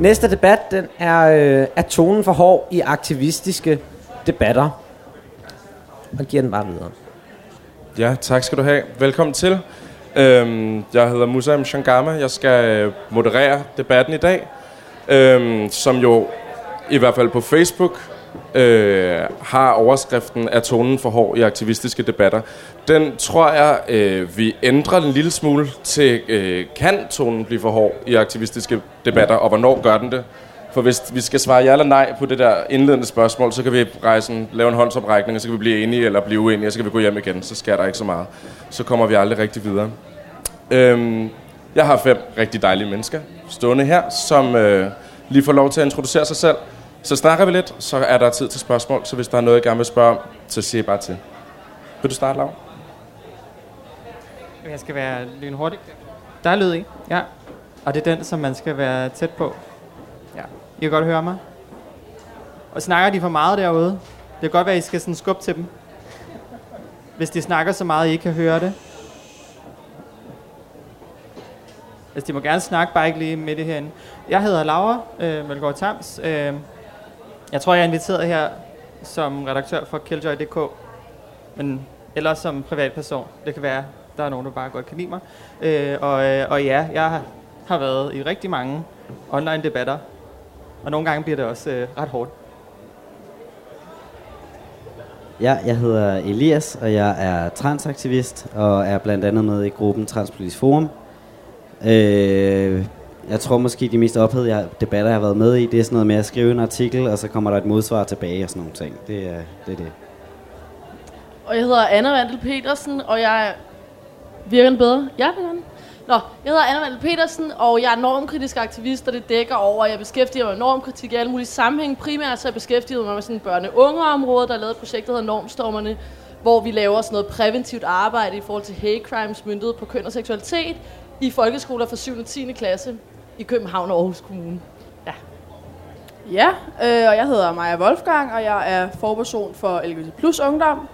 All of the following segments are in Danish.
Næste debat, den er, øh, er tonen for hård i aktivistiske debatter. Og giver den bare videre. Ja, tak skal du have. Velkommen til. Øhm, jeg hedder Musa Shangama. Jeg skal øh, moderere debatten i dag, øhm, som jo i hvert fald på Facebook øh, har overskriften af tonen for hård i aktivistiske debatter. Den tror jeg, øh, vi ændrer en lille smule til, øh, kan tonen blive for hård i aktivistiske debatter, og hvornår gør den det? For hvis vi skal svare ja eller nej på det der indledende spørgsmål, så kan vi rejse lave en håndsoprækning, og så kan vi blive enige eller blive uenige, og så kan vi gå hjem igen. Så sker der ikke så meget. Så kommer vi aldrig rigtig videre. Øhm, jeg har fem rigtig dejlige mennesker stående her, som øh, lige får lov til at introducere sig selv. Så snakker vi lidt, så er der tid til spørgsmål. Så hvis der er noget, jeg gerne vil spørge om, så siger jeg bare til. Vil du starte, Lav? Jeg skal være lynhurtig. Der er lyd i, ja. Og det er den, som man skal være tæt på. Ja, I kan godt høre mig. Og snakker de for meget derude? Det kan godt være, at I skal sådan skubbe til dem. Hvis de snakker så meget, at I ikke kan høre det. Altså, de må gerne snakke, bare ikke lige midt i herinde. Jeg hedder Laura øh, Mølgaard Tams. Øh, jeg tror, jeg er inviteret her som redaktør for Killjoy.dk. Men ellers som privatperson. Det kan være, der er nogen, der bare godt kan lide mig. Øh, og, øh, og ja, jeg har, har været i rigtig mange online debatter. Og nogle gange bliver det også øh, ret hårdt. Ja, jeg hedder Elias, og jeg er transaktivist, og er blandt andet med i gruppen Transpolitisk Forum. Øh, jeg tror måske, de mest ophedede debatter, jeg har været med i, det er sådan noget med at skrive en artikel, og så kommer der et modsvar tilbage og sådan nogle ting. Det er det. Er det. Og jeg hedder Anna Vandel Petersen, og jeg er... Virker den bedre? Ja, det gør den. Nå, jeg hedder Anna Vandel Petersen, og jeg er normkritisk aktivist, og det dækker over, at jeg beskæftiger mig med normkritik i alle mulige sammenhæng. Primært så jeg beskæftiget mig med sådan børne-unge-område, der er lavet et projekt, der hedder Normstormerne, hvor vi laver sådan noget præventivt arbejde i forhold til hate crimes myndighed på køn og seksualitet i folkeskoler fra 7. og 10. klasse i København og Aarhus Kommune. Ja. Ja, øh, og jeg hedder Maja Wolfgang, og jeg er forperson for LGBT Plus Ungdom,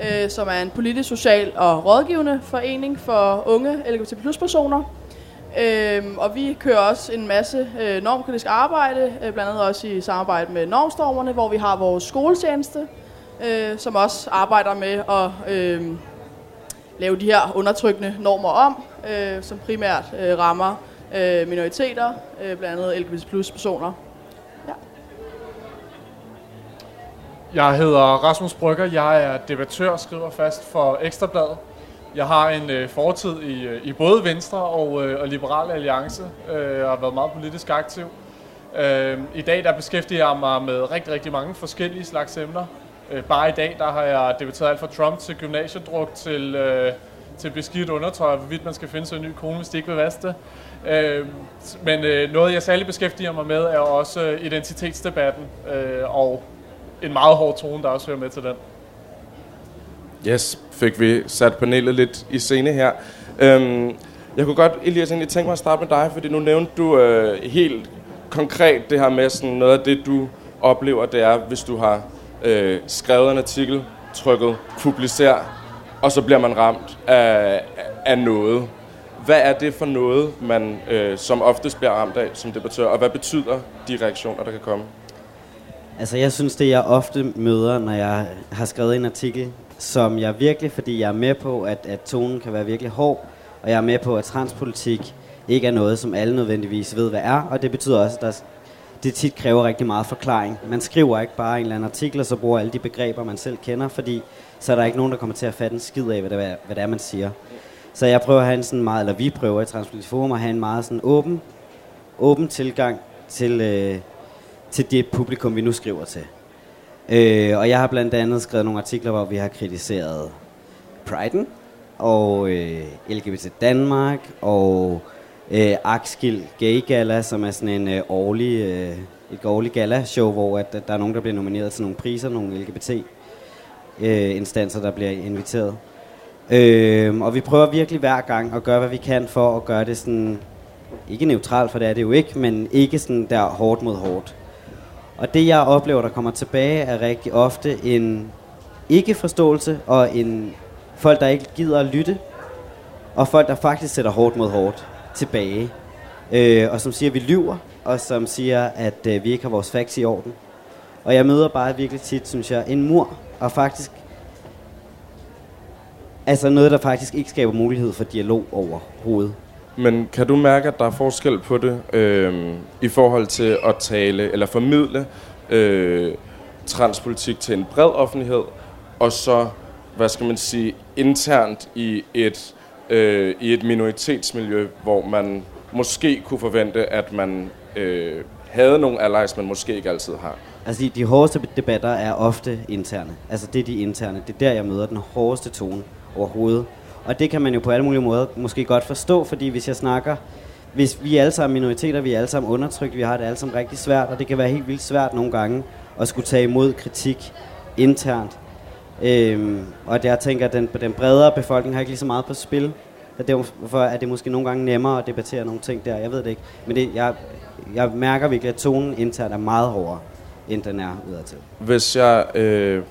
øh, som er en politisk, social og rådgivende forening for unge LGBT Plus personer. Øh, og vi kører også en masse øh, normkritisk arbejde, øh, blandt andet også i samarbejde med Normstormerne, hvor vi har vores skoletjeneste, øh, som også arbejder med at øh, lave de her undertrykkende normer om, øh, som primært øh, rammer øh, minoriteter, øh, blandt andet LGBT plus personer. Ja. Jeg hedder Rasmus Brygger, jeg er debattør og skriver fast for Ekstrabladet. Jeg har en øh, fortid i, øh, i både Venstre og, øh, og Liberal Alliance, øh, og har været meget politisk aktiv. Øh, I dag der beskæftiger jeg mig med rigtig, rigtig mange forskellige slags emner. Øh, bare i dag der har jeg debatteret alt fra Trump til gymnasiedruk til, øh, til beskidt undertøj, hvorvidt man skal finde sig en ny kone, hvis de ikke vil vaske det. Øh, men øh, noget, jeg særlig beskæftiger mig med, er også øh, identitetsdebatten, øh, og en meget hård tone, der også hører med til den. Yes, fik vi sat panelet lidt i scene her. Øhm, jeg kunne godt, Elias, egentlig tænke mig at starte med dig, fordi nu nævnte du øh, helt konkret det her med sådan noget af det, du oplever, det er, hvis du har øh, skrevet en artikel, trykket publicer, og så bliver man ramt af, af noget. Hvad er det for noget, man øh, som oftest bliver ramt af som debattør, og hvad betyder de reaktioner, der kan komme? Altså jeg synes, det jeg ofte møder, når jeg har skrevet en artikel, som jeg virkelig, fordi jeg er med på, at, at tonen kan være virkelig hård, og jeg er med på, at transpolitik ikke er noget, som alle nødvendigvis ved, hvad er, og det betyder også, at der, det tit kræver rigtig meget forklaring. Man skriver ikke bare en eller anden artikel, og så bruger alle de begreber, man selv kender, fordi så er der ikke nogen, der kommer til at fatte en skid af, hvad det er, hvad det er man siger. Så jeg prøver at have en sådan meget, eller vi prøver i Transpolitisk Forum at have en meget sådan åben, åben tilgang til, øh, til det publikum, vi nu skriver til. Øh, og jeg har blandt andet skrevet nogle artikler, hvor vi har kritiseret Pride'en, og øh, LGBT Danmark, og øh, Akskild Gay Gala, som er sådan en øh, årlig, øh, et årligt gala-show, hvor at, at der er nogen, der bliver nomineret til nogle priser, nogle LGBT-instanser, øh, der bliver inviteret. Øh, og vi prøver virkelig hver gang at gøre, hvad vi kan for at gøre det sådan, ikke neutralt, for det er det jo ikke, men ikke sådan der hårdt mod hårdt. Og det jeg oplever, der kommer tilbage, er rigtig ofte en ikke-forståelse og en folk, der ikke gider at lytte, og folk, der faktisk sætter hårdt mod hårdt tilbage. øh, og som siger, at vi lyver, og som siger, at øh, vi ikke har vores facts i orden. Og jeg møder bare virkelig tit, synes jeg, en mur, og faktisk altså noget, der faktisk ikke skaber mulighed for dialog overhovedet. Men kan du mærke, at der er forskel på det øh, i forhold til at tale eller formidle øh, transpolitik til en bred offentlighed, og så, hvad skal man sige, internt i et, øh, i et minoritetsmiljø, hvor man måske kunne forvente, at man øh, havde nogle allies, man måske ikke altid har? Altså de, de hårdeste debatter er ofte interne. Altså det er de interne. Det er der, jeg møder den hårdeste tone overhovedet. Og det kan man jo på alle mulige måder måske godt forstå, fordi hvis jeg snakker, hvis vi er alle sammen minoriteter, vi er alle sammen undertrykt, vi har det alle sammen rigtig svært, og det kan være helt vildt svært nogle gange at skulle tage imod kritik internt. Øhm, og jeg tænker, at den, den bredere befolkning har ikke lige så meget på spil. Så derfor er det måske nogle gange nemmere at debattere nogle ting der. Jeg ved det ikke. Men det, jeg, jeg mærker virkelig, at tonen internt er meget hårdere, end den er udadtil. Hvis jeg øh,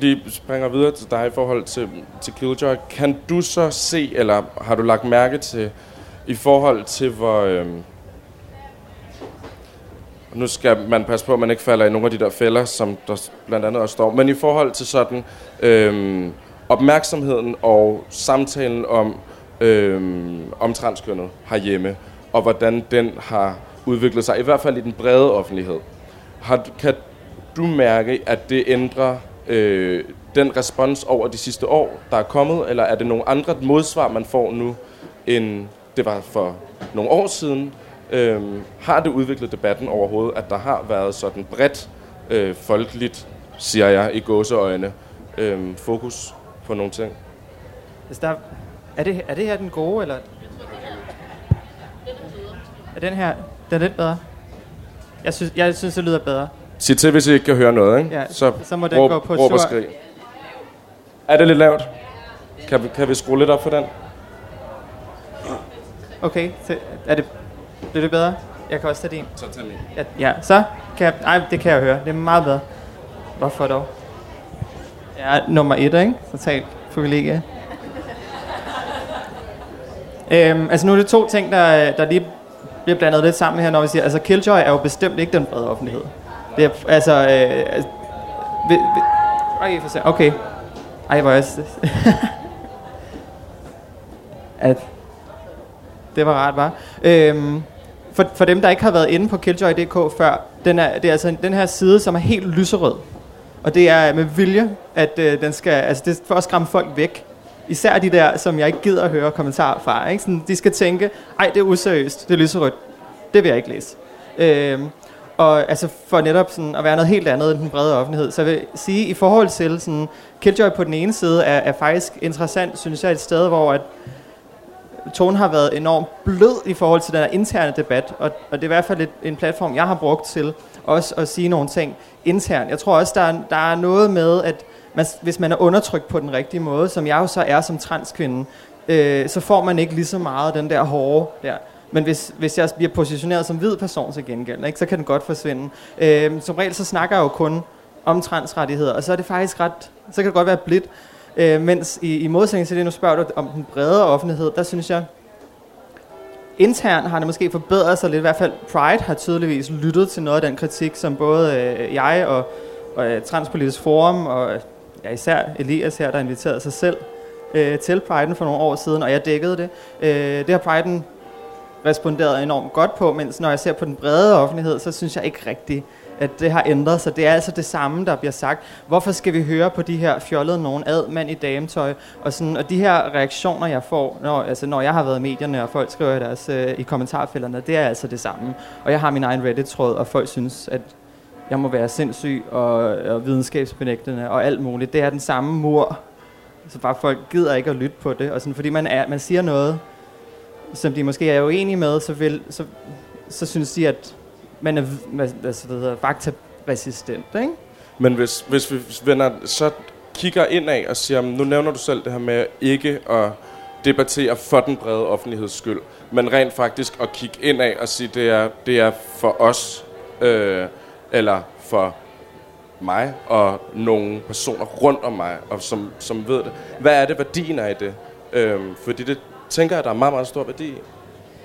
lige springer videre til dig i forhold til, til Killjoy, kan du så se, eller har du lagt mærke til, i forhold til hvor... Øh, nu skal man passe på, at man ikke falder i nogle af de der fælder, som der blandt andet også står. Men i forhold til sådan øh, opmærksomheden og samtalen om, øh, om transkønnet herhjemme, og hvordan den har udviklet sig, i hvert fald i den brede offentlighed. Har, kan du mærke, at det ændrer øh, den respons over de sidste år, der er kommet, eller er det nogle andre modsvar, man får nu, end det var for nogle år siden? Øh, har det udviklet debatten overhovedet, at der har været sådan bredt øh, folkeligt, siger jeg i gåseøjne, øh, fokus på nogle ting? Altså der, er, det, er det her den gode, eller? Er den her, den er lidt bedre? Jeg synes, jeg synes, det lyder bedre. Sig til, hvis I ikke kan høre noget, ikke? Ja, så, så må den råb, gå på råb og skrig. Er det lidt lavt? Kan vi, kan vi skrue lidt op for den? Okay, så er det, bliver det bedre? Jeg kan også tage din. Så tag min. Ja, ja så kan jeg, ej, det kan jeg høre. Det er meget bedre. Hvorfor dog? Jeg er nummer et, ikke? Totalt privilegie. øhm, altså nu er det to ting, der, der lige bliver blandet lidt sammen her, når vi siger, altså Killjoy er jo bestemt ikke den brede offentlighed. Det er, altså, øh, altså, vi, vi, okay, for okay. Ej, hvor er det? at, det var rart, var. Øhm, for, for dem, der ikke har været inde på Killjoy.dk før, den er, det er altså den her side, som er helt lyserød. Og det er med vilje, at øh, den skal, altså det er for at skræmme folk væk. Især de der, som jeg ikke gider at høre kommentarer fra. Ikke? Sådan, de skal tænke, ej, det er useriøst, det er lyserødt. Det vil jeg ikke læse. Øhm, og altså for netop sådan at være noget helt andet end den brede offentlighed. Så jeg vil sige, i forhold til sådan, Killjoy på den ene side er, er faktisk interessant, synes jeg, et sted, hvor at tonen har været enormt blød i forhold til den her interne debat, og, og det er i hvert fald et, en platform, jeg har brugt til også at sige nogle ting internt. Jeg tror også, der er, der er noget med, at man, hvis man er undertrykt på den rigtige måde, som jeg jo så er som transkvinde, øh, så får man ikke lige så meget den der hårde der. Men hvis, hvis jeg bliver positioneret som hvid person til gengæld, ikke, så kan den godt forsvinde. Øh, som regel så snakker jeg jo kun om transrettigheder, og så er det faktisk ret, så kan det godt være blidt. Øh, mens i, i modsætning til det, nu spørger du om den bredere offentlighed, der synes jeg, internt har det måske forbedret sig lidt. I hvert fald Pride har tydeligvis lyttet til noget af den kritik, som både øh, jeg og, og øh, Transpolitisk Forum og ja, især Elias her, der inviterede sig selv øh, til Pride'en for nogle år siden, og jeg dækkede det. Øh, det har Pride'en responderet enormt godt på, mens når jeg ser på den brede offentlighed, så synes jeg ikke rigtigt, at det har ændret sig. Det er altså det samme, der bliver sagt. Hvorfor skal vi høre på de her fjollede nogen ad mand i dametøj? Og, sådan, og de her reaktioner, jeg får, når, altså, når jeg har været i medierne, og folk skriver i, deres, øh, i kommentarfelterne, det er altså det samme. Og jeg har min egen Reddit-tråd, og folk synes, at jeg må være sindssyg og, og videnskabsbenægtende og alt muligt. Det er den samme mur. Så bare folk gider ikke at lytte på det. Og sådan, fordi man, er, man siger noget, som de måske er uenige med, så, vil, så, så synes de, at man er altså, hvad hedder, faktaresistent, ikke? Men hvis, hvis vi vender, så kigger ind af og siger, nu nævner du selv det her med ikke at debattere for den brede offentligheds skyld, men rent faktisk at kigge ind af og sige, det er, det er for os, øh, eller for mig og nogle personer rundt om mig, og som, som ved det. Hvad er det, værdien er i det? Øhm, fordi det tænker jeg, der er meget, meget stor værdi i.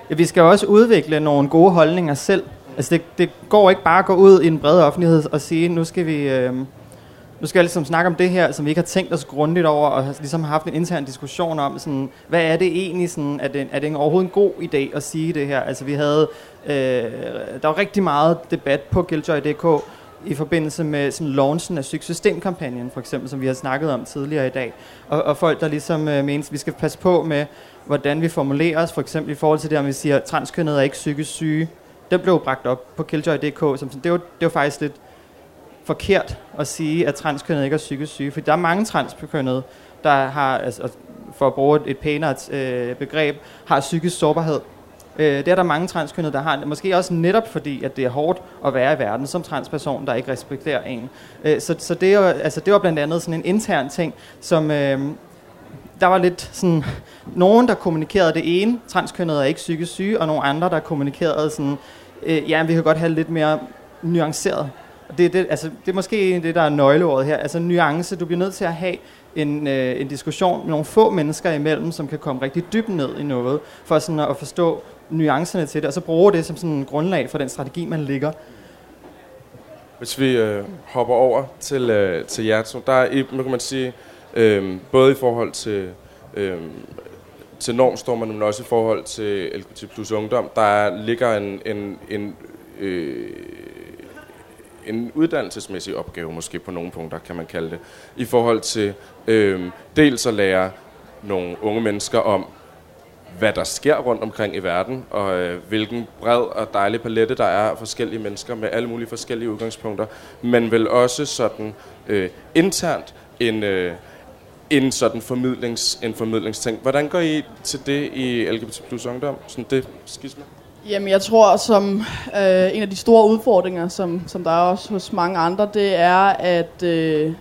ja, vi skal også udvikle nogle gode holdninger selv. Altså det, det går ikke bare at gå ud i en bred offentlighed og sige, nu skal vi... Øh, nu skal jeg ligesom snakke om det her, som vi ikke har tænkt os grundigt over, og ligesom har haft en intern diskussion om, sådan, hvad er det egentlig, sådan, er, det, er det overhovedet en god idé at sige det her? Altså vi havde, øh, der var rigtig meget debat på Killjoy.dk i forbindelse med sådan launchen af Systemkampagnen, for eksempel, som vi har snakket om tidligere i dag. Og, og folk, der ligesom øh, mener, at vi skal passe på med, hvordan vi formulerer os, for eksempel i forhold til det, om vi siger, at transkønnet er ikke psykisk syge. Det blev bragt op på Killjoy.dk, som det var, det var faktisk lidt forkert at sige, at transkønnet ikke er psykisk syge, for der er mange transkønnede, der har, altså, for at bruge et pænere øh, begreb, har psykisk sårbarhed. Øh, det er der mange transkønnede, der har, måske også netop fordi, at det er hårdt at være i verden som transperson, der ikke respekterer en. Øh, så så det, er jo, altså, det var blandt andet sådan en intern ting, som... Øh, der var lidt sådan, nogen, der kommunikerede det ene, transkønnet er ikke psykisk syge, og nogle andre, der kommunikerede sådan, øh, ja, vi kan godt have lidt mere nuanceret Og det, det, altså, det er måske det, der er nøgleordet her. Altså nuance. Du bliver nødt til at have en, øh, en diskussion med nogle få mennesker imellem, som kan komme rigtig dybt ned i noget, for sådan at forstå nuancerne til det, og så bruge det som sådan en grundlag for den strategi, man ligger. Hvis vi øh, hopper over til, øh, til jer så der er, nu kan man sige, Øhm, både i forhold til, øhm, til normstormerne, men også i forhold til LGBT plus ungdom, der ligger en, en, en øh, en uddannelsesmæssig opgave, måske på nogle punkter, kan man kalde det, i forhold til øh, dels at lære nogle unge mennesker om, hvad der sker rundt omkring i verden, og øh, hvilken bred og dejlig palette der er af forskellige mennesker med alle mulige forskellige udgangspunkter, men vel også sådan øh, internt en, øh, en sådan formidlings, en formidlingsting. Hvordan går I til det i LGBT plus ungdom? Sådan det skisme? Jamen, jeg tror, som øh, en af de store udfordringer, som, som der er også hos mange andre, det er, at, øh,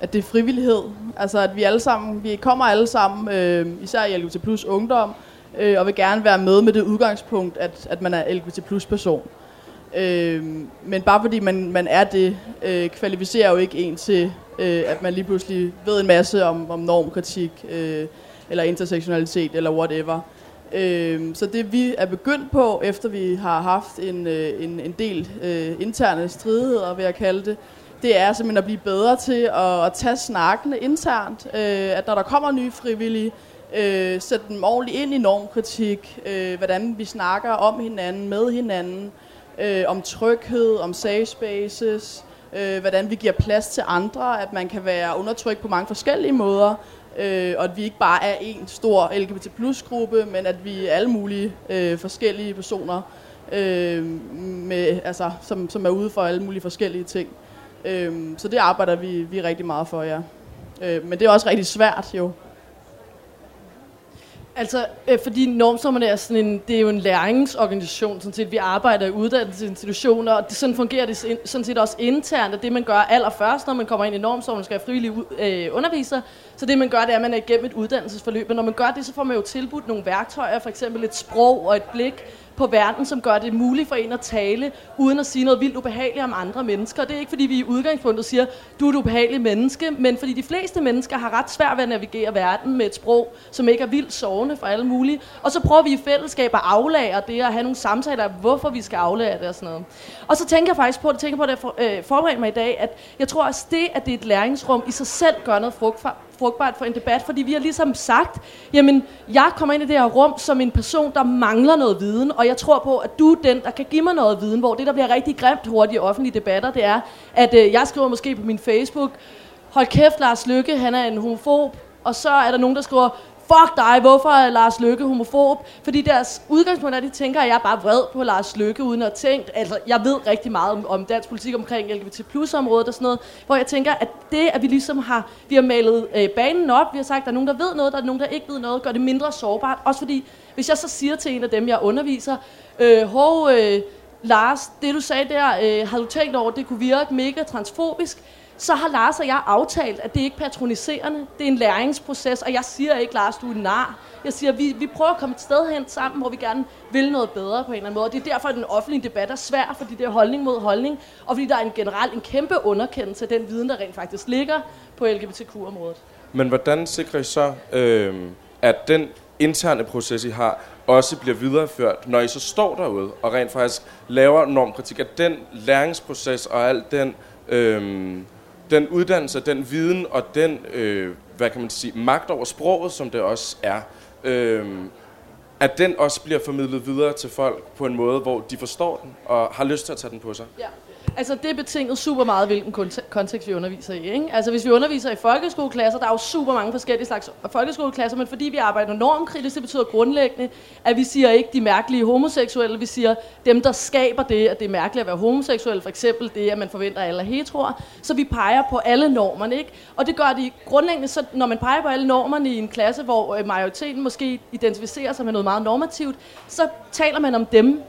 at det er frivillighed. Altså, at vi alle sammen, vi kommer alle sammen, øh, især i LGBT plus ungdom, øh, og vil gerne være med med det udgangspunkt, at, at man er LGBT plus person. Øh, men bare fordi man, man er det, øh, kvalificerer jo ikke en til, øh, at man lige pludselig ved en masse om, om normkritik, øh, eller intersektionalitet, eller whatever. Øh, så det vi er begyndt på, efter vi har haft en, øh, en, en del øh, interne stridigheder, vil jeg kalde det, det er simpelthen at blive bedre til at, at tage snakkene internt. Øh, at når der kommer nye frivillige, øh, sætte dem ordentligt ind i normkritik, øh, hvordan vi snakker om hinanden, med hinanden, øh, om tryghed, om safe spaces, øh, hvordan vi giver plads til andre, at man kan være undertrykt på mange forskellige måder, øh, og at vi ikke bare er en stor LGBT plus gruppe, men at vi er alle mulige øh, forskellige personer, øh, med, altså, som, som er ude for alle mulige forskellige ting. Øh, så det arbejder vi, vi rigtig meget for, ja. Øh, men det er også rigtig svært jo, Altså, øh, fordi normsommerne er sådan en, det er jo en læringsorganisation, sådan set. Vi arbejder i uddannelsesinstitutioner, og det, sådan fungerer det sådan set også internt, at det man gør allerførst, når man kommer ind i normsommerne, skal have frivillige øh, undervisere. Så det man gør, det er, at man er igennem et uddannelsesforløb. og når man gør det, så får man jo tilbudt nogle værktøjer, for eksempel et sprog og et blik, på verden, som gør det muligt for en at tale, uden at sige noget vildt ubehageligt om andre mennesker. Det er ikke, fordi vi i udgangspunktet siger, du er et ubehageligt menneske, men fordi de fleste mennesker har ret svært ved at navigere verden med et sprog, som ikke er vildt sovende for alle mulige. Og så prøver vi i fællesskab at aflære det, at have nogle samtaler, hvorfor vi skal aflære det og sådan noget. Og så tænker jeg faktisk på, det tænker på, det jeg øh, forberedte mig i dag, at jeg tror også det, at det er et læringsrum i sig selv gør noget frugtbart frugtbart for en debat, fordi vi har ligesom sagt, jamen, jeg kommer ind i det her rum som en person, der mangler noget viden, og jeg tror på, at du er den, der kan give mig noget viden, hvor det, der bliver rigtig grimt hurtigt i offentlige debatter, det er, at øh, jeg skriver måske på min Facebook, hold kæft, Lars Lykke, han er en homofob, og så er der nogen, der skriver, fuck dig, hvorfor er Lars Lykke homofob? Fordi deres udgangspunkt er, at de tænker, at jeg er bare vred på Lars Lykke, uden at tænke, altså jeg ved rigtig meget om, om dansk politik omkring LGBT plus området og sådan noget, hvor jeg tænker, at det, at vi ligesom har, vi har malet øh, banen op, vi har sagt, at der er nogen, der ved noget, der er nogen, der ikke ved noget, gør det mindre sårbart. Også fordi, hvis jeg så siger til en af dem, jeg underviser, øh, hov, øh, Lars, det du sagde der, øh, har du tænkt over, det kunne virke mega transfobisk, så har Lars og jeg aftalt, at det er ikke patroniserende, det er en læringsproces, og jeg siger ikke, Lars, du er nar. Jeg siger, vi, vi prøver at komme et sted hen sammen, hvor vi gerne vil noget bedre på en eller anden måde. Og det er derfor, at den offentlige debat er svær, fordi det er holdning mod holdning, og fordi der er en generelt en kæmpe underkendelse af den viden, der rent faktisk ligger på LGBTQ-området. Men hvordan sikrer I så, øh, at den interne proces, I har, også bliver videreført, når I så står derude og rent faktisk laver normkritik, at den læringsproces og al den, øh, den uddannelse, den viden og den, øh, hvad kan man sige, magt over sproget, som det også er, øh, at den også bliver formidlet videre til folk på en måde, hvor de forstår den og har lyst til at tage den på sig. Ja. Altså det er betinget super meget, hvilken kontekst vi underviser i. Ikke? Altså hvis vi underviser i folkeskoleklasser, der er jo super mange forskellige slags folkeskoleklasser, men fordi vi arbejder normkritisk, det betyder grundlæggende, at vi siger ikke de mærkelige homoseksuelle, vi siger dem, der skaber det, at det er mærkeligt at være homoseksuel, for eksempel det, at man forventer, at alle er heteroer. Så vi peger på alle normerne, ikke? Og det gør de grundlæggende, så når man peger på alle normerne i en klasse, hvor øh, majoriteten måske identificerer sig med noget meget normativt, så taler man om dem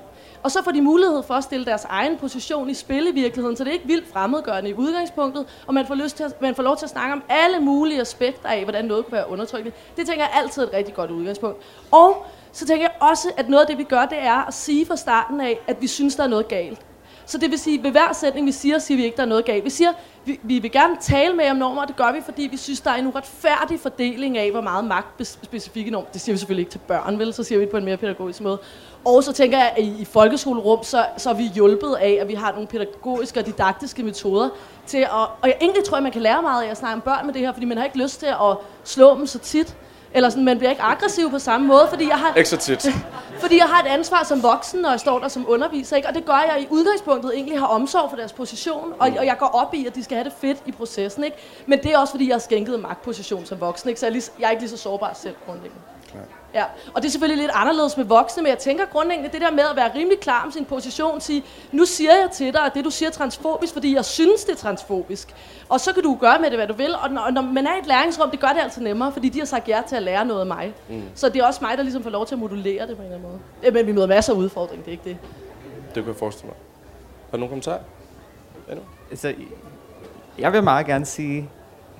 og så får de mulighed for at stille deres egen position i spil i virkeligheden, så det er ikke vildt fremmedgørende i udgangspunktet, og man får, lyst til at, man får lov til at snakke om alle mulige aspekter af, hvordan noget kan være undertrykkende. Det tænker jeg altid er et rigtig godt udgangspunkt. Og så tænker jeg også, at noget af det, vi gør, det er at sige fra starten af, at vi synes, der er noget galt. Så det vil sige, at ved hver sætning, vi siger, siger vi ikke, der er noget galt. Vi siger, vi, vi vil gerne tale med om normer, og det gør vi, fordi vi synes, der er en uretfærdig fordeling af, hvor meget magt specifikke normer. Det siger vi selvfølgelig ikke til børn, vel? Så siger vi det på en mere pædagogisk måde. Og så tænker jeg, at i, folkeskolerum, så, så er vi hjulpet af, at vi har nogle pædagogiske og didaktiske metoder til at... Og jeg egentlig tror, at man kan lære meget af at snakke om børn med det her, fordi man har ikke lyst til at slå dem så tit. Eller sådan, man bliver ikke aggressiv på samme måde, fordi jeg har... Ikke så tit. fordi jeg har et ansvar som voksen, når jeg står der som underviser, ikke? Og det gør jeg i udgangspunktet egentlig har omsorg for deres position, og, og jeg går op i, at de skal have det fedt i processen, ikke? Men det er også, fordi jeg har skænket magtposition som voksen, ikke? Så jeg er, lige, jeg er ikke lige så sårbar selv grundlæggende. Ja, og det er selvfølgelig lidt anderledes med voksne, men jeg tænker grundlæggende det der med at være rimelig klar om sin position, sige, nu siger jeg til dig, at det du siger er transfobisk, fordi jeg synes, det er transfobisk. Og så kan du gøre med det, hvad du vil. Og når, når man er i et læringsrum, det gør det altid nemmere, fordi de har sagt ja til at lære noget af mig. Mm. Så det er også mig, der ligesom får lov til at modulere det på en eller anden måde. Ja, men vi møder masser af udfordringer, det er ikke det. Det kan jeg forestille mig. Har du nogen kommentarer? Altså, jeg vil meget gerne sige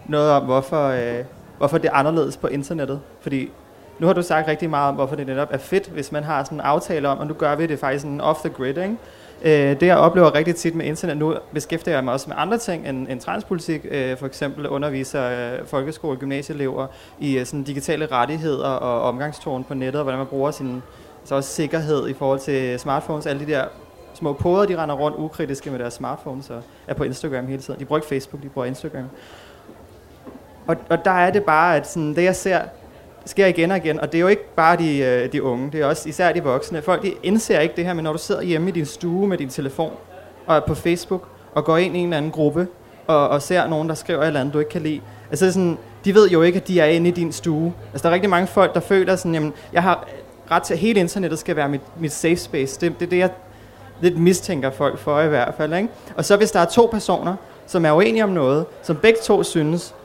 noget om, hvorfor, øh, hvorfor det er anderledes på internettet. Fordi nu har du sagt rigtig meget om, hvorfor det netop er fedt, hvis man har sådan en aftale om, og nu gør vi det faktisk sådan off the grid, ikke? Øh, det jeg oplever rigtig tit med internet, nu beskæftiger jeg mig også med andre ting end, end transpolitik, øh, for eksempel underviser øh, folkeskole- og gymnasieelever i øh, sådan digitale rettigheder og omgangstårn på nettet, og hvordan man bruger sin så også sikkerhed i forhold til smartphones, alle de der små poder, de render rundt ukritiske med deres smartphones og er på Instagram hele tiden. De bruger ikke Facebook, de bruger Instagram. Og, og der er det bare, at sådan, det jeg ser, sker igen og igen, og det er jo ikke bare de, øh, de unge, det er også især de voksne. Folk de indser ikke det her, men når du sidder hjemme i din stue med din telefon, og er på Facebook, og går ind i en eller anden gruppe, og, og ser nogen, der skriver et eller andet, du ikke kan lide. Altså sådan, de ved jo ikke, at de er inde i din stue. Altså der er rigtig mange folk, der føler sådan, jamen, jeg har ret til, at hele internettet skal være mit, mit safe space. Det, det er det, jeg lidt mistænker folk for i hvert fald. Ikke? Og så hvis der er to personer, som er uenige om noget, som begge to synes,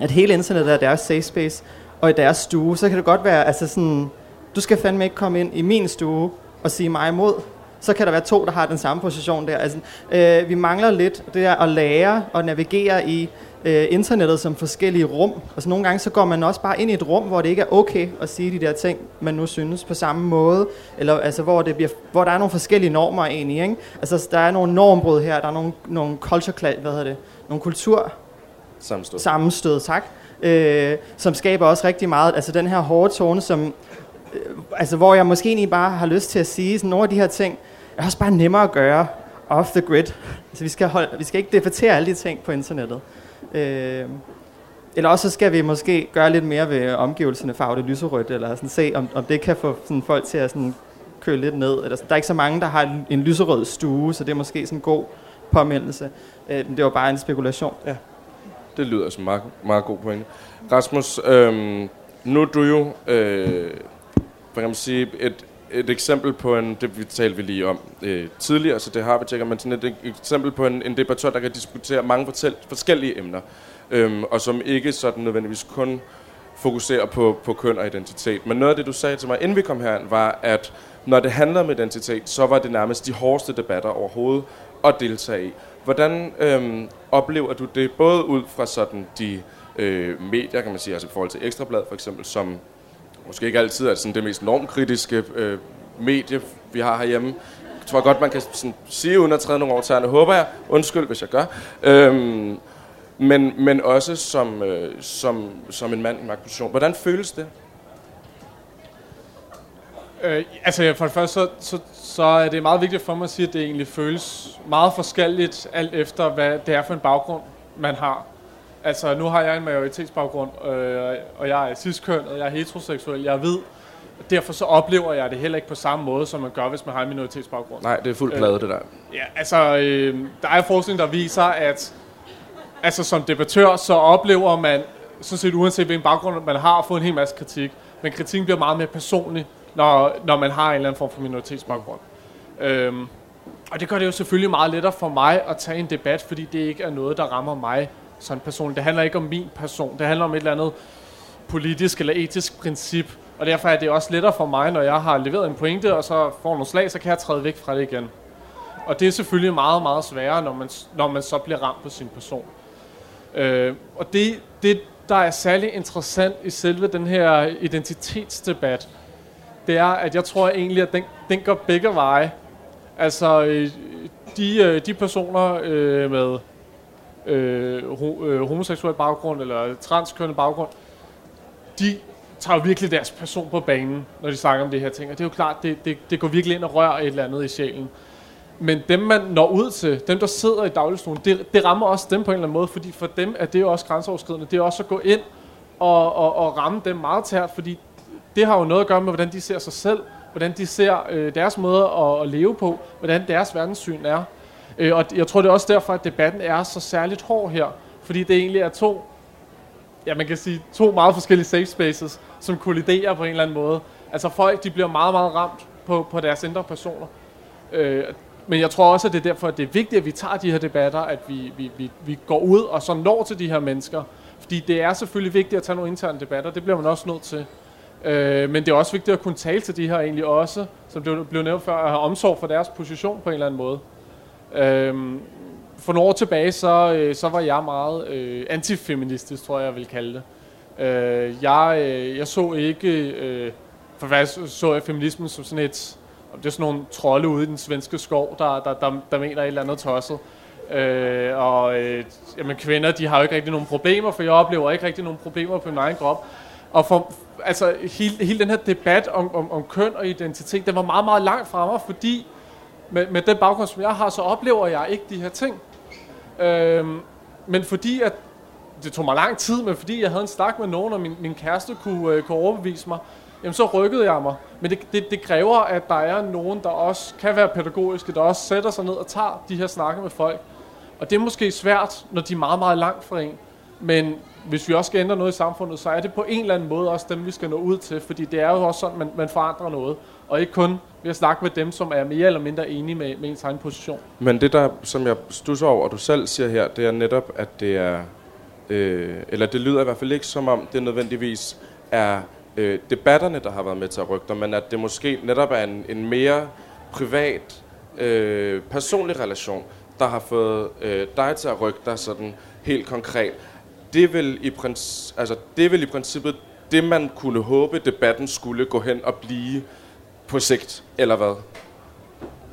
at hele internettet er deres safe space, og i deres stue, så kan det godt være, altså sådan, du skal fandme ikke komme ind i min stue og sige mig imod. Så kan der være to, der har den samme position der. Altså, øh, vi mangler lidt det der at lære og navigere i øh, internettet som forskellige rum. Altså nogle gange så går man også bare ind i et rum, hvor det ikke er okay at sige de der ting, man nu synes på samme måde. Eller altså, hvor, det bliver, hvor der er nogle forskellige normer egentlig. Ikke? Altså der er nogle normbrud her, der er nogle, nogle culture, hvad hedder det, nogle kultur sammenstød. sammenstød, tak øh, som skaber også rigtig meget, altså den her hårde tone, som, øh, altså hvor jeg måske egentlig bare har lyst til at sige, sådan nogle af de her ting, er også bare nemmere at gøre off the grid. Altså vi skal, holde, vi skal ikke debattere alle de ting på internettet. Øh, eller også så skal vi måske gøre lidt mere ved omgivelserne farve det lyserødt, eller sådan se, om, om det kan få sådan folk til at sådan køle lidt ned. Eller, der er ikke så mange, der har en, en lyserød stue, så det er måske sådan en god påmindelse. Øh, det var bare en spekulation. Ja. Det lyder som meget, meget god pointe. Rasmus, øhm, nu er du jo, øh, hvad kan man sige, et, et eksempel på en, det vi talte vi lige om øh, tidligere, så det har vi tjekket, men sådan et, et eksempel på en, en debattør, der kan diskutere mange fortæl, forskellige emner, øhm, og som ikke sådan nødvendigvis kun fokuserer på, på køn og identitet. Men noget af det, du sagde til mig, inden vi kom herind, var, at når det handler om identitet, så var det nærmest de hårdeste debatter overhovedet at deltage i. Hvordan øhm, oplever du det, både ud fra sådan de øh, medier, kan man sige, altså i forhold til Ekstrablad for eksempel, som måske ikke altid er sådan det mest normkritiske øh, medie, vi har herhjemme. Jeg tror godt, man kan sådan sige, uden at træde nogle over håber jeg. Undskyld, hvis jeg gør. Øhm, men, men også som, øh, som, som en mand i magtposition. Hvordan føles det? Øh, altså for det første, så, så, så er det meget vigtigt for mig at sige, at det egentlig føles meget forskelligt, alt efter hvad det er for en baggrund, man har. Altså nu har jeg en majoritetsbaggrund, øh, og jeg er ciskønnet, jeg er heteroseksuel, jeg er hvid. Derfor så oplever jeg det heller ikke på samme måde, som man gør, hvis man har en minoritetsbaggrund. Nej, det er fuldt plade, det der. Ja, altså, øh, der er forskning, der viser, at altså, som debattør, så oplever man, sådan set uanset hvilken baggrund man har, at få en hel masse kritik. Men kritikken bliver meget mere personlig, når, når man har en eller anden form for minoritetsbaggrund. Øhm, og det gør det jo selvfølgelig meget lettere for mig at tage en debat, fordi det ikke er noget, der rammer mig sådan personligt. Det handler ikke om min person. Det handler om et eller andet politisk eller etisk princip. Og derfor er det også lettere for mig, når jeg har leveret en pointe, og så får nogle slag, så kan jeg træde væk fra det igen. Og det er selvfølgelig meget, meget sværere, når man, når man så bliver ramt på sin person. Øh, og det, det, der er særlig interessant i selve den her identitetsdebat, det er, at jeg tror egentlig, at den, den går begge veje. Altså, øh, de, øh, de personer øh, med øh, ho, øh, homoseksuel baggrund eller transkønnet baggrund, de tager jo virkelig deres person på banen, når de snakker om det her ting. Og det er jo klart, det, det, det går virkelig ind og rører et eller andet i sjælen. Men dem, man når ud til, dem, der sidder i dagligstuen, det, det rammer også dem på en eller anden måde, fordi for dem er det jo også grænseoverskridende. Det er også at gå ind og, og, og ramme dem meget tært, fordi det har jo noget at gøre med, hvordan de ser sig selv, hvordan de ser øh, deres måde at, at leve på, hvordan deres verdenssyn er. Øh, og jeg tror, det er også derfor, at debatten er så særligt hård her, fordi det egentlig er to, ja man kan sige, to meget forskellige safe spaces, som kolliderer på en eller anden måde. Altså folk, de bliver meget, meget ramt på, på deres indre personer. Øh, men jeg tror også, at det er derfor, at det er vigtigt, at vi tager de her debatter, at vi, vi, vi, vi går ud og så når til de her mennesker. Fordi det er selvfølgelig vigtigt at tage nogle interne debatter, det bliver man også nødt til. Øh, men det er også vigtigt at kunne tale til de her egentlig også, som blev, blev nævnt før, at have omsorg for deres position på en eller anden måde. Øh, for nogle år tilbage, så, øh, så var jeg meget øh, antifeministisk, tror jeg, jeg vil kalde det. Øh, jeg, øh, jeg så ikke, øh, for hvad så jeg feminismen som sådan et det er sådan nogle trolde ude i den svenske skov, der, der, der, der mener et eller andet tosset. Øh, og øh, jamen, kvinder, de har jo ikke rigtig nogen problemer, for jeg oplever ikke rigtig nogen problemer på min egen krop. Og for, altså, hele, hele den her debat om, om, om køn og identitet, den var meget, meget langt fra mig, fordi med, med den baggrund, som jeg har, så oplever jeg ikke de her ting. Øhm, men fordi at det tog mig lang tid, men fordi jeg havde en snak med nogen, og min, min kæreste kunne, øh, kunne overbevise mig, jamen så rykkede jeg mig. Men det, det, det kræver, at der er nogen, der også kan være pædagogiske, der også sætter sig ned og tager de her snakke med folk. Og det er måske svært, når de er meget, meget langt fra en. Men hvis vi også skal ændre noget i samfundet, så er det på en eller anden måde også dem, vi skal nå ud til. Fordi det er jo også sådan, man, man forandrer noget. Og ikke kun ved at snakke med dem, som er mere eller mindre enige med, med ens egen position. Men det der, som jeg stusser over, og du selv siger her, det er netop, at det er... Øh, eller det lyder i hvert fald ikke som om, det nødvendigvis er øh, debatterne, der har været med til at rykke dig, men at det måske netop er en, en mere privat, øh, personlig relation, der har fået øh, dig til at rykke dig sådan helt konkret. Det vil i, princi- altså, det vil i princippet det, man kunne håbe, debatten skulle gå hen og blive på sigt, eller hvad?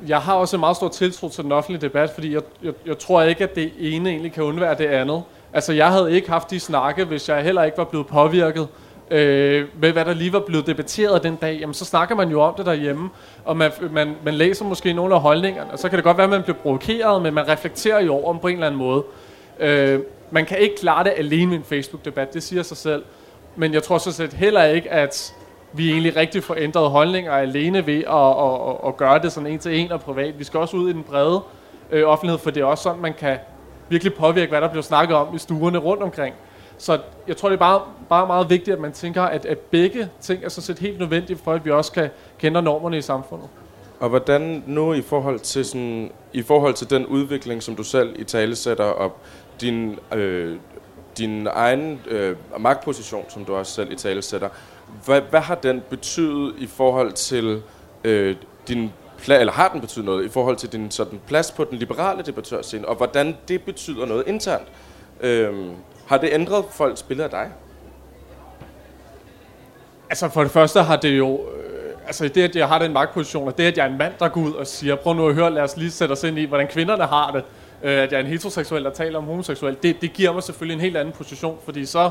Jeg har også en meget stor tiltro til den offentlige debat, fordi jeg, jeg, jeg tror ikke, at det ene egentlig kan undvære det andet. Altså, jeg havde ikke haft de snakke, hvis jeg heller ikke var blevet påvirket øh, med hvad der lige var blevet debatteret den dag, jamen så snakker man jo om det derhjemme, og man, man, man læser måske nogle af holdningerne, og så kan det godt være, at man bliver provokeret, men man reflekterer jo over dem på en eller anden måde. Øh, man kan ikke klare det alene med en Facebook-debat, det siger sig selv. Men jeg tror så set heller ikke, at vi egentlig rigtig får ændret holdninger alene ved at, at, at, at gøre det sådan en til en og privat. Vi skal også ud i den brede øh, offentlighed, for det er også sådan, man kan virkelig påvirke, hvad der bliver snakket om i stuerne rundt omkring. Så jeg tror, det er bare, bare meget vigtigt, at man tænker, at, at begge ting er så set helt nødvendige, for at vi også kan kende normerne i samfundet. Og hvordan nu i forhold til, sådan, i forhold til den udvikling, som du selv i tale sætter op, din, øh, din egen øh, magtposition, som du også selv i tale sætter, hvad, hvad har den betydet i forhold til øh, din eller har den betydet noget i forhold til din sådan, plads på den liberale debattørscene, og hvordan det betyder noget internt? Øh, har det ændret folks billede af dig? Altså for det første har det jo... Øh, altså det, at jeg har den magtposition, og det, at jeg er en mand, der går ud og siger, prøv nu at høre, lad os lige sætte os ind i, hvordan kvinderne har det, øh, at jeg er en heteroseksuel, der taler om homoseksuel, det, det giver mig selvfølgelig en helt anden position, fordi så,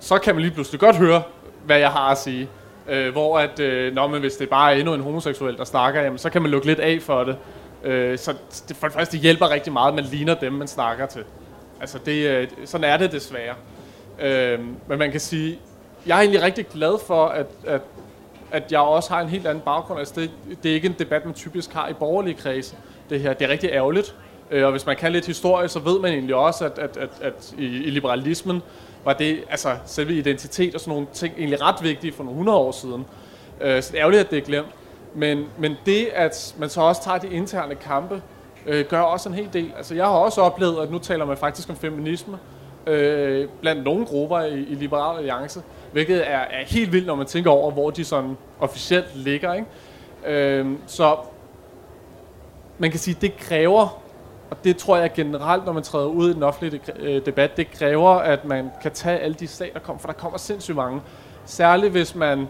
så kan man lige pludselig godt høre, hvad jeg har at sige. Øh, hvor at, øh, når man, hvis det bare er endnu en homoseksuel, der snakker, jamen, så kan man lukke lidt af for det. Øh, så det, for det første, det hjælper rigtig meget, at man ligner dem, man snakker til. Altså, det, øh, sådan er det desværre. Øh, men man kan sige, jeg er egentlig rigtig glad for, at, at, at jeg også har en helt anden baggrund. Altså, det, det er ikke en debat, man typisk har i borgerlige kredse. Det her, det er rigtig ærgerligt. Øh, og hvis man kan lidt historie, så ved man egentlig også, at, at, at, at i, i liberalismen var det, altså selve identitet og sådan nogle ting, egentlig ret vigtige for nogle 100 år siden. Øh, så det er ærgerligt, at det er glemt. Men, men det, at man så også tager de interne kampe, øh, gør også en hel del. Altså jeg har også oplevet, at nu taler man faktisk om feminisme øh, blandt nogle grupper i, i Liberal Alliance, hvilket er, er helt vildt, når man tænker over, hvor de sådan officielt ligger. Ikke? Øh, så man kan sige, det kræver og det tror jeg generelt, når man træder ud i den offentlige øh, debat, det kræver, at man kan tage alle de slag, der kommer, for der kommer sindssygt mange. Særligt hvis man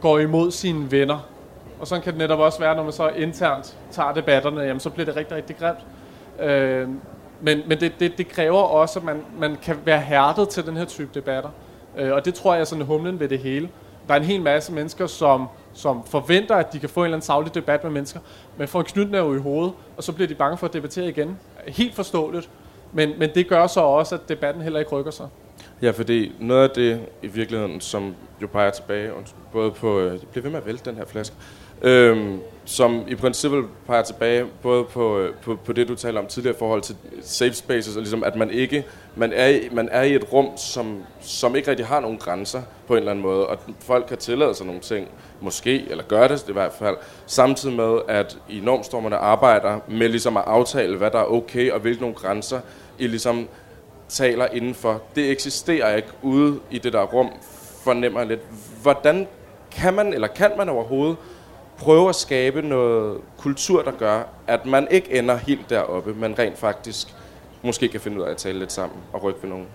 går imod sine venner. Og sådan kan det netop også være, når man så internt tager debatterne, jamen så bliver det rigtig, rigtig grimt. Øh, men men det, det, det kræver også, at man, man kan være hærdet til den her type debatter. Øh, og det tror jeg er sådan humlen ved det hele. Der er en hel masse mennesker, som som forventer, at de kan få en eller anden savlig debat med mennesker, men får knytnæve i hovedet, og så bliver de bange for at debattere igen. Helt forståeligt, men, men det gør så også, at debatten heller ikke rykker sig. Ja, fordi noget af det i virkeligheden, som jo peger tilbage, både på, øh, bliver ved med at vælte den her flaske, øhm, som i princippet peger tilbage både på, øh, på, på det, du taler om tidligere i forhold til safe spaces, og ligesom at man ikke, man er, i, man er i et rum, som, som ikke rigtig har nogen grænser på en eller anden måde, og folk kan tillade sig nogle ting, måske, eller gør det i hvert fald, samtidig med, at i normstormerne arbejder med ligesom at aftale, hvad der er okay, og hvilke nogle grænser I ligesom taler indenfor. Det eksisterer ikke ude i det der rum, fornemmer jeg lidt. Hvordan kan man, eller kan man overhovedet prøve at skabe noget kultur, der gør, at man ikke ender helt deroppe, men rent faktisk måske kan finde ud af at tale lidt sammen og rykke ved nogen?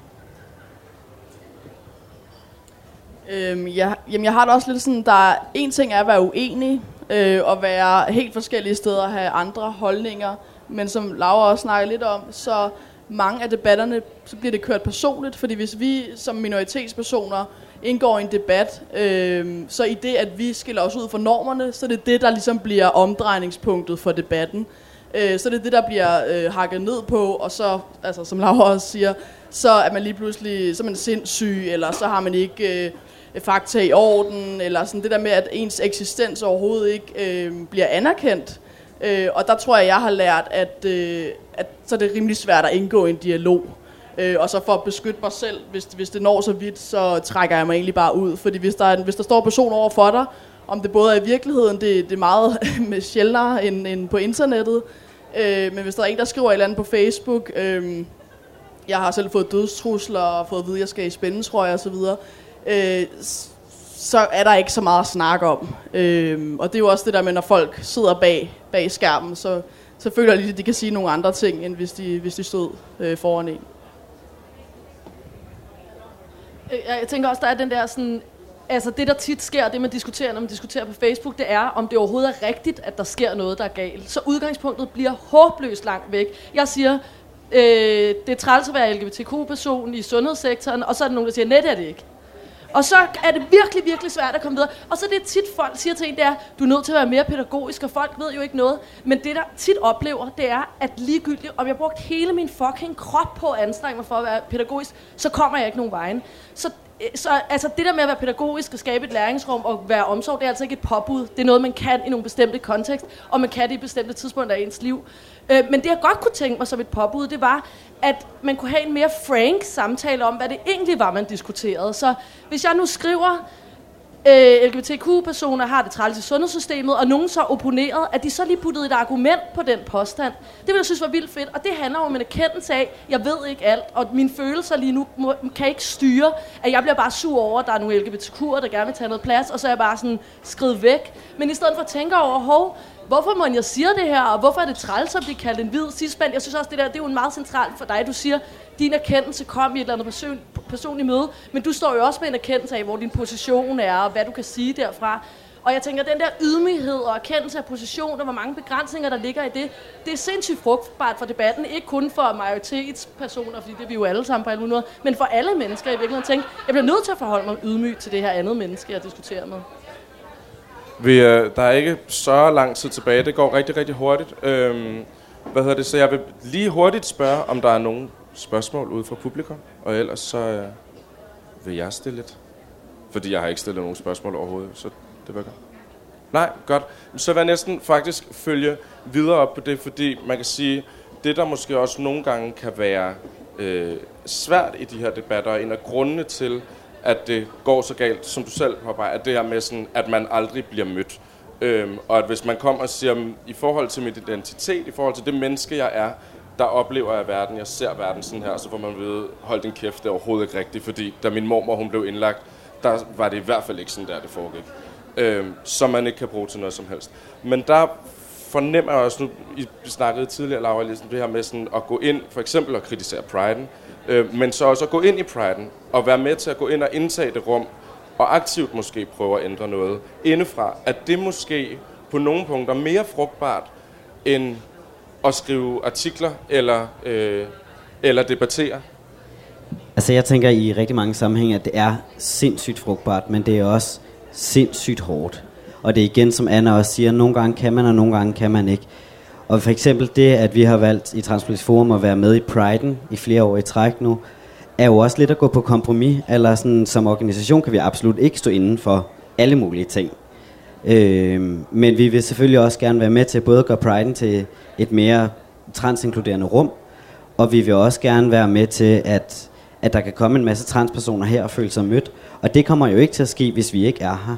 Øhm, jeg, jamen jeg har det også lidt sådan, der er en ting er at være uenig, øh, og være helt forskellige steder og have andre holdninger, men som Laura også snakker lidt om, så mange af debatterne, så bliver det kørt personligt, fordi hvis vi som minoritetspersoner indgår i en debat, øh, så i det, at vi skiller os ud fra normerne, så det er det det, der ligesom bliver omdrejningspunktet for debatten. Øh, så det er det det, der bliver øh, hakket ned på, og så, altså, som Laura også siger, så er man lige pludselig så er man sindssyg, eller så har man ikke øh, fakta i orden, eller sådan det der med, at ens eksistens overhovedet ikke øh, bliver anerkendt. Øh, og der tror jeg, jeg har lært, at, øh, at så er det rimelig svært at indgå i en dialog. Øh, og så for at beskytte mig selv, hvis, hvis det når så vidt, så trækker jeg mig egentlig bare ud. Fordi hvis der, er, hvis der står en person over for dig, om det både er i virkeligheden, det, det er meget med sjældnere end, end på internettet. Øh, men hvis der er en, der skriver et eller andet på Facebook, øh, jeg har selv fået dødstrusler og fået at vide, at jeg skal i spændetrøje og så videre, øh, så er der ikke så meget at snakke om. Øh, og det er jo også det der med, når folk sidder bag, bag skærmen, så, så føler jeg lige, at de kan sige nogle andre ting, end hvis de, hvis de stod øh, foran en. Øh, jeg tænker også, der er den der sådan... Altså det, der tit sker, det man diskuterer, når man diskuterer på Facebook, det er, om det overhovedet er rigtigt, at der sker noget, der er galt. Så udgangspunktet bliver håbløst langt væk. Jeg siger, øh, det er træls at være LGBTQ-person i sundhedssektoren, og så er der nogen, der siger, net er det ikke. Og så er det virkelig, virkelig svært at komme videre. Og så det tit folk siger til en, det er, du er nødt til at være mere pædagogisk, og folk ved jo ikke noget. Men det, der tit oplever, det er, at ligegyldigt, om jeg brugt hele min fucking krop på at anstrenge mig for at være pædagogisk, så kommer jeg ikke nogen vejen. Så Øh, så altså det der med at være pædagogisk og skabe et læringsrum og være omsorg, det er altså ikke et påbud. Det er noget, man kan i nogle bestemte kontekst, og man kan det i bestemte tidspunkter af ens liv. Øh, men det jeg godt kunne tænke mig som et påbud, det var, at man kunne have en mere frank samtale om, hvad det egentlig var, man diskuterede. Så hvis jeg nu skriver, øh, LGBTQ-personer har det træls i sundhedssystemet, og nogen så opponeret, at de så lige puttede et argument på den påstand. Det vil jeg synes var vildt fedt, og det handler om en erkendelse af, jeg ved ikke alt, og mine følelser lige nu må, kan ikke styre, at jeg bliver bare sur over, at der er nogle LGBTQ'er, der gerne vil tage noget plads, og så er jeg bare sådan skridt væk. Men i stedet for at tænke over, hov, hvorfor må jeg siger det her, og hvorfor er det træls at blive kaldt en hvid sidspand? Jeg synes også, det der det er jo en meget centralt for dig. Du siger, din erkendelse kom i et eller andet person, personligt møde, men du står jo også med en erkendelse af, hvor din position er, og hvad du kan sige derfra. Og jeg tænker, den der ydmyghed og erkendelse af position, og hvor mange begrænsninger, der ligger i det, det er sindssygt frugtbart for debatten. Ikke kun for majoritetspersoner, fordi det er vi jo alle sammen på alle måder, men for alle mennesker i virkeligheden. Tænk, jeg bliver nødt til at forholde mig ydmyg til det her andet menneske, jeg diskuterer med. Vi, øh, der er ikke så lang tid tilbage. Det går rigtig, rigtig hurtigt. Øhm, hvad hedder det? Så jeg vil lige hurtigt spørge, om der er nogen spørgsmål ude fra publikum. Og ellers så øh, vil jeg stille lidt. Fordi jeg har ikke stillet nogen spørgsmål overhovedet, så det var godt. Nej, godt. Så vil jeg næsten faktisk følge videre op på det, fordi man kan sige, det der måske også nogle gange kan være øh, svært i de her debatter, og en af grundene til, at det går så galt, som du selv påpeger, at det her med sådan, at man aldrig bliver mødt. Øhm, og at hvis man kommer og siger, mm, i forhold til mit identitet, i forhold til det menneske, jeg er, der oplever jeg verden, jeg ser verden sådan her, så får man ved, hold din kæft, det er overhovedet ikke rigtigt, fordi da min mormor hun blev indlagt, der var det i hvert fald ikke sådan der, det foregik. Øhm, som man ikke kan bruge til noget som helst. Men der fornemmer jeg også, nu I snakkede tidligere, Laura, ligesom det her med sådan at gå ind, for eksempel at kritisere priden, øh, men så også at gå ind i priden, og være med til at gå ind og indtage det rum, og aktivt måske prøve at ændre noget indefra, at det måske på nogle punkter mere frugtbart, end at skrive artikler eller, øh, eller debattere. Altså jeg tænker i rigtig mange sammenhænge, at det er sindssygt frugtbart, men det er også sindssygt hårdt. Og det er igen, som Anna også siger, nogle gange kan man, og nogle gange kan man ikke. Og for eksempel det, at vi har valgt i Transpolitisk Forum at være med i Priden i flere år i træk nu, er jo også lidt at gå på kompromis. Eller sådan, som organisation kan vi absolut ikke stå inden for alle mulige ting. Øh, men vi vil selvfølgelig også gerne være med til både at gøre Priden til et mere transinkluderende rum, og vi vil også gerne være med til, at, at der kan komme en masse transpersoner her og føle sig mødt. Og det kommer jo ikke til at ske, hvis vi ikke er her.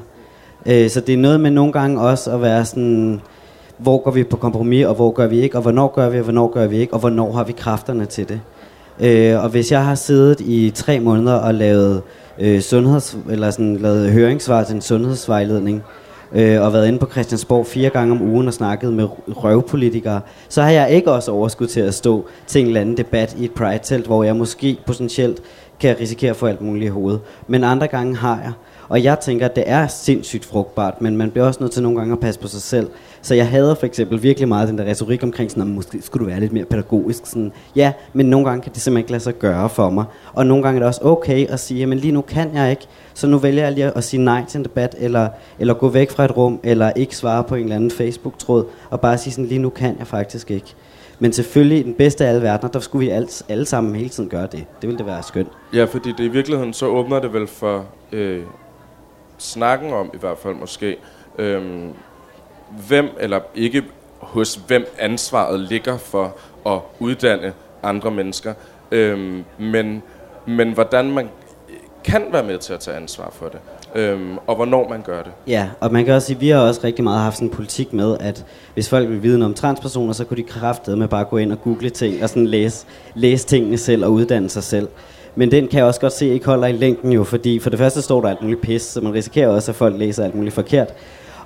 Øh, så det er noget med nogle gange også at være sådan, hvor går vi på kompromis, og hvor gør vi ikke, og hvornår gør vi, og hvornår gør vi ikke, og hvornår har vi kræfterne til det. Øh, og hvis jeg har siddet i tre måneder og lavet øh, sundheds, eller sådan, lavet høringssvar til en sundhedsvejledning, øh, og været inde på Christiansborg fire gange om ugen og snakket med røvpolitikere, så har jeg ikke også overskud til at stå til en eller anden debat i et Pride-telt, hvor jeg måske potentielt kan risikere at få alt muligt i hovedet. Men andre gange har jeg. Og jeg tænker, at det er sindssygt frugtbart, men man bliver også nødt til nogle gange at passe på sig selv. Så jeg hader for eksempel virkelig meget den der retorik omkring sådan, at måske skulle du være lidt mere pædagogisk. Sådan, ja, men nogle gange kan det simpelthen ikke lade sig gøre for mig. Og nogle gange er det også okay at sige, men lige nu kan jeg ikke, så nu vælger jeg lige at sige nej til en debat, eller, eller gå væk fra et rum, eller ikke svare på en eller anden Facebook-tråd, og bare sige sådan, lige nu kan jeg faktisk ikke. Men selvfølgelig i den bedste af alle verdener, der skulle vi alle, alle sammen hele tiden gøre det. Det ville det være skønt. Ja, fordi det i virkeligheden så åbner det vel for øh, snakken om, i hvert fald måske, øh, hvem eller ikke hos hvem ansvaret ligger for at uddanne andre mennesker, øh, men, men hvordan man kan være med til at tage ansvar for det, øhm, og hvornår man gør det. Ja, og man kan også sige, at vi har også rigtig meget haft sådan en politik med, at hvis folk vil vide noget om transpersoner, så kunne de kraftede med bare gå ind og google ting, og sådan læse, læse tingene selv og uddanne sig selv. Men den kan jeg også godt se ikke holder i længden jo, fordi for det første står der alt muligt pis, så man risikerer også, at folk læser alt muligt forkert.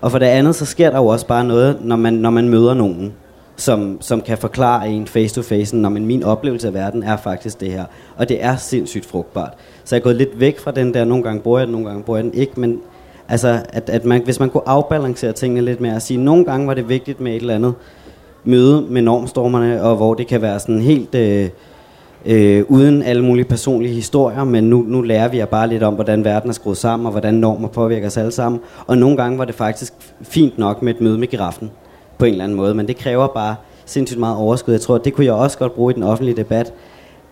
Og for det andet, så sker der jo også bare noget, når man, når man møder nogen, som, som kan forklare en face to face, når man, min oplevelse af verden er faktisk det her. Og det er sindssygt frugtbart. Så jeg er gået lidt væk fra den der, nogle gange bruger jeg den, nogle gange bruger jeg den ikke, men altså, at, at man, hvis man kunne afbalancere tingene lidt mere, at sige, nogle gange var det vigtigt med et eller andet møde med normstormerne, og hvor det kan være sådan helt... Øh, øh, uden alle mulige personlige historier, men nu, nu lærer vi jer bare lidt om, hvordan verden er skruet sammen, og hvordan normer påvirker os alle sammen. Og nogle gange var det faktisk fint nok med et møde med giraffen, på en eller anden måde, men det kræver bare sindssygt meget overskud. Jeg tror, det kunne jeg også godt bruge i den offentlige debat,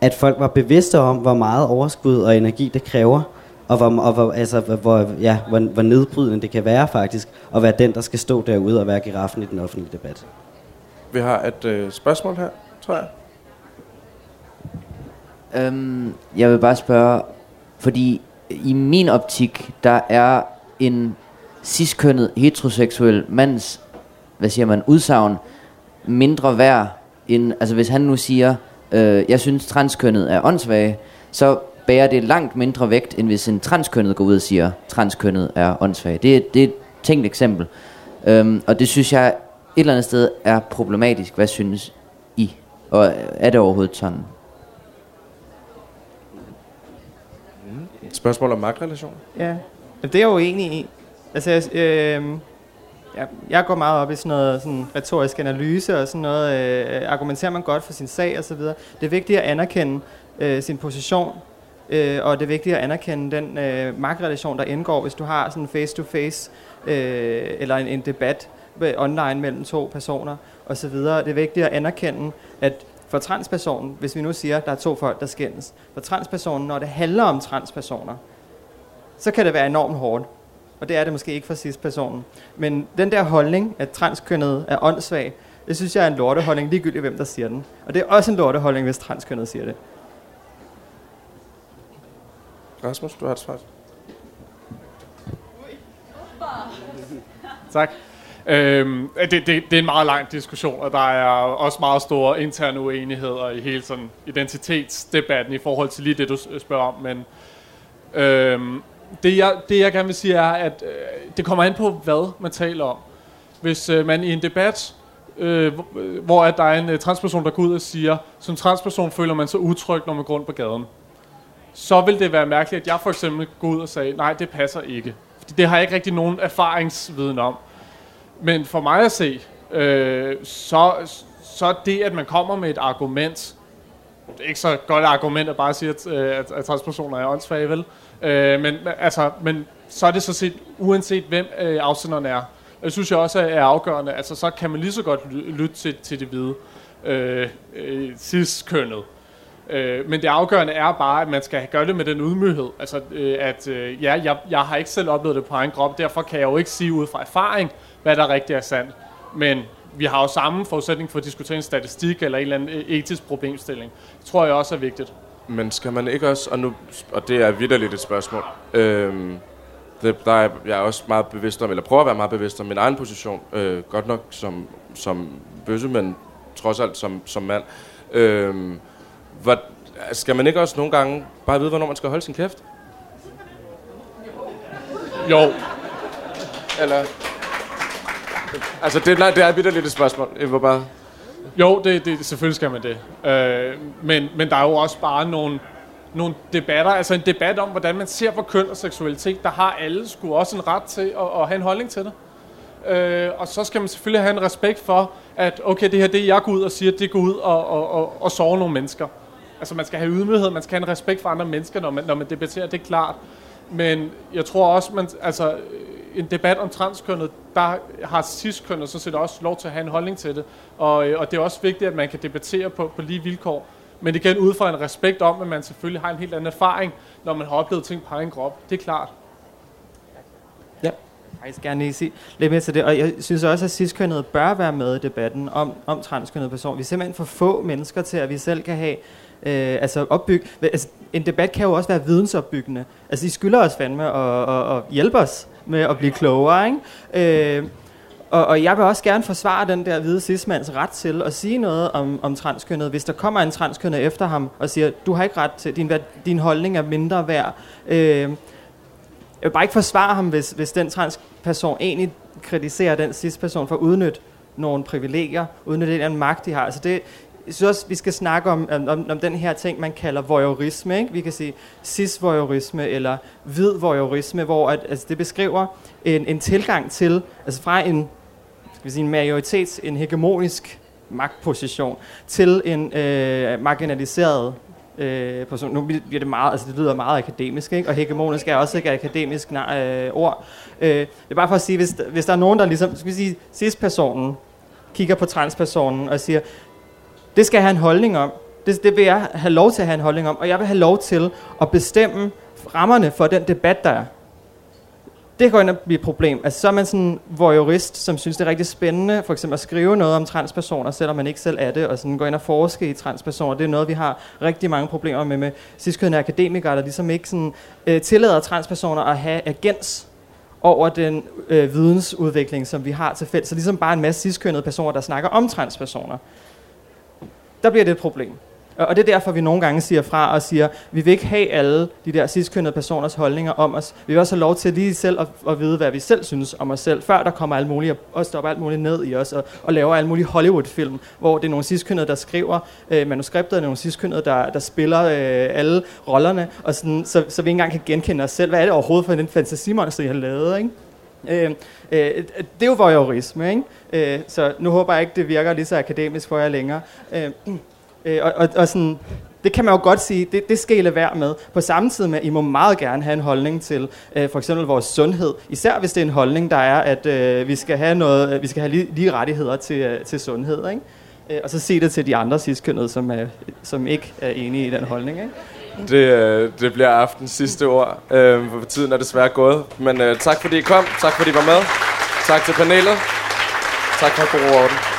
at folk var bevidste om, hvor meget overskud og energi det kræver, og hvor, og hvor, altså, hvor, ja, hvor, hvor nedbrydende det kan være faktisk, at være den, der skal stå derude og være giraffen i den offentlige debat. Vi har et øh, spørgsmål her, tror jeg. Øhm, jeg vil bare spørge, fordi i min optik, der er en ciskønnet heteroseksuel mands, hvad siger man, udsagn, mindre værd end, altså hvis han nu siger, øh, jeg synes transkønnet er åndssvage, så bærer det langt mindre vægt, end hvis en transkønnet går ud og siger, transkønnet er åndssvage. Det, det er et tænkt eksempel. Øhm, og det synes jeg et eller andet sted er problematisk. Hvad synes I? Og er det overhovedet sådan? Spørgsmål om magtrelationer? Ja, det er jeg jo enig i. Altså, jeg, øh, jeg, jeg går meget op i sådan noget sådan retorisk analyse og sådan noget. Øh, argumenterer man godt for sin sag og så videre. Det er vigtigt at anerkende øh, sin position øh, og det er vigtigt at anerkende den øh, magtrelation, der indgår, hvis du har sådan face-to-face øh, eller en, en debat online mellem to personer og så videre. Det er vigtigt at anerkende, at for transpersonen, hvis vi nu siger, at der er to folk, der skændes, for transpersonen, når det handler om transpersoner, så kan det være enormt hårdt. Og det er det måske ikke for cis-personen. Men den der holdning, at transkønnet er åndssvag, det synes jeg er en lorteholdning, ligegyldigt hvem der siger den. Og det er også en lorteholdning, hvis transkønnet siger det. Rasmus, du har et svar. Tak. Øhm, det, det, det er en meget lang diskussion, og der er også meget store interne uenigheder i hele sådan identitetsdebatten i forhold til lige det, du spørger om. Men øhm, det, jeg, det, jeg gerne vil sige, er, at øh, det kommer an på, hvad man taler om. Hvis øh, man i en debat, øh, øh, hvor at der er en øh, transperson, der går ud og siger, som transperson føler man sig utryg, når man går rundt på gaden, så vil det være mærkeligt, at jeg for eksempel går ud og sagde, nej, det passer ikke. Fordi det har jeg ikke rigtig nogen erfaringsviden om. Men for mig at se, øh, så, så det, at man kommer med et argument, det er ikke så godt argument at bare sige, at, øh, at, at transpersoner er åndssvage, vel? Øh, men, altså, men så er det så set, uanset hvem øh, afsenderen er. Det synes jeg også er afgørende. Altså, så kan man lige så godt lytte til, til det hvide øh, øh, cis-kønnet. Øh, men det afgørende er bare, at man skal gøre det med den udmyghed. Altså, øh, at øh, ja, jeg, jeg har ikke selv oplevet det på egen krop, derfor kan jeg jo ikke sige ud fra erfaring, hvad der rigtig er sandt. Men vi har jo samme forudsætning for at diskutere en statistik eller en eller anden øh, etisk problemstilling. Det tror jeg også er vigtigt. Men skal man ikke også, og, nu, og det er vidderligt et spørgsmål, øhm, det, der er jeg er også meget bevidst om, eller prøver at være meget bevidst om min egen position, øh, godt nok som, som bøsse, men trods alt som, som mand. Øhm, hvad, skal man ikke også nogle gange bare vide, hvornår man skal holde sin kæft? Jo. Eller... Altså, det, nej, det er vidderligt et spørgsmål. Jeg var bare... Jo, det, det, selvfølgelig skal man det. Øh, men, men der er jo også bare nogle, nogle debatter, altså en debat om, hvordan man ser på køn og seksualitet, der har alle sgu også en ret til at, at have en holdning til det. Øh, og så skal man selvfølgelig have en respekt for, at okay, det her, det jeg går ud og siger, det går ud og, og, og, og sover nogle mennesker. Altså man skal have ydmyghed, man skal have en respekt for andre mennesker, når man, når man debatterer, det er klart. Men jeg tror også, man, altså, en debat om transkønnet, der har ciskønnet så set også lov til at have en holdning til det. Og, øh, og det er også vigtigt, at man kan debattere på, på lige vilkår. Men igen ud fra en respekt om, at man selvfølgelig har en helt anden erfaring, når man har oplevet ting på egen krop. Det er klart. Ja. Jeg skal gerne lige sige lidt mere til det. Og jeg synes også, at ciskønnet bør være med i debatten om, om transkønnet person. Vi er simpelthen for få mennesker til, at vi selv kan have øh, altså opbygge, altså, en debat kan jo også være vidensopbyggende. Altså, de skylder os fandme at, at, at hjælpe os med at blive klogere, ikke? Øh, og, og jeg vil også gerne forsvare den der hvide cismands ret til at sige noget om, om transkønnet. Hvis der kommer en transkønnet efter ham og siger, du har ikke ret til, din, din holdning er mindre værd. Øh, jeg vil bare ikke forsvare ham, hvis, hvis den transperson egentlig kritiserer den cis-person for at udnytte nogle privilegier, udnytte den magt, de har. Altså det, jeg synes også, vi skal snakke om, om, om den her ting, man kalder voyeurisme. Ikke? Vi kan sige cis-voyeurisme eller hvid voyeurisme, hvor at, altså det beskriver en, en tilgang til, altså fra en, skal vi sige, en majoritets, en hegemonisk magtposition, til en øh, marginaliseret øh, person. Nu bliver det meget, altså det lyder meget akademisk, ikke? og hegemonisk er også ikke et akademisk øh, ord. Øh, det er bare for at sige, hvis, hvis der er nogen, der ligesom, skal vi sige, cis-personen, kigger på transpersonen og siger, det skal jeg have en holdning om. Det, det vil jeg have lov til at have en holdning om, og jeg vil have lov til at bestemme rammerne for den debat, der er. Det kan ind blive et problem. Altså, så er man sådan en voyeurist, som synes, det er rigtig spændende, for eksempel at skrive noget om transpersoner, selvom man ikke selv er det, og sådan går ind og forske i transpersoner. Det er noget, vi har rigtig mange problemer med, med sidstkødende akademikere, der ligesom ikke sådan, øh, tillader transpersoner at have agens over den øh, vidensudvikling, som vi har til fælles. Så ligesom bare en masse sidstkønnede personer, der snakker om transpersoner der bliver det et problem. Og det er derfor, vi nogle gange siger fra og siger, vi vil ikke have alle de der sidstkønnede personers holdninger om os. Vi vil også have lov til lige selv at, at vide, hvad vi selv synes om os selv, før der kommer alt muligt og stopper alt muligt ned i os og, og laver alt muligt Hollywood-film, hvor det er nogle sidstkønnede, der skriver øh, manuskriptet, og nogle sidstkønnede, der, der spiller øh, alle rollerne, og sådan, så, så vi ikke engang kan genkende os selv. Hvad er det overhovedet for den fantasimonster, I har lavet? Ikke? Øh, øh, det er jo voyeurisme, ikke? Øh, så nu håber jeg ikke, det virker lige så akademisk for jer længere. Øh, øh, og, og, og sådan, det kan man jo godt sige, det, det skal I lade være med. På samme tid med, at I må meget gerne have en holdning til øh, for eksempel vores sundhed. Især hvis det er en holdning, der er, at øh, vi skal have, noget, vi skal have lige, lige rettigheder til, øh, til sundhed. Ikke? Øh, og så se det til de andre sidstkønnede, som, er, som ikke er enige i den holdning. Ikke? Det, øh, det bliver aftens sidste ord. Øh, for tiden er desværre gået. Men øh, tak fordi I kom. Tak fordi I var med. Tak til panelet. Tak for god orden.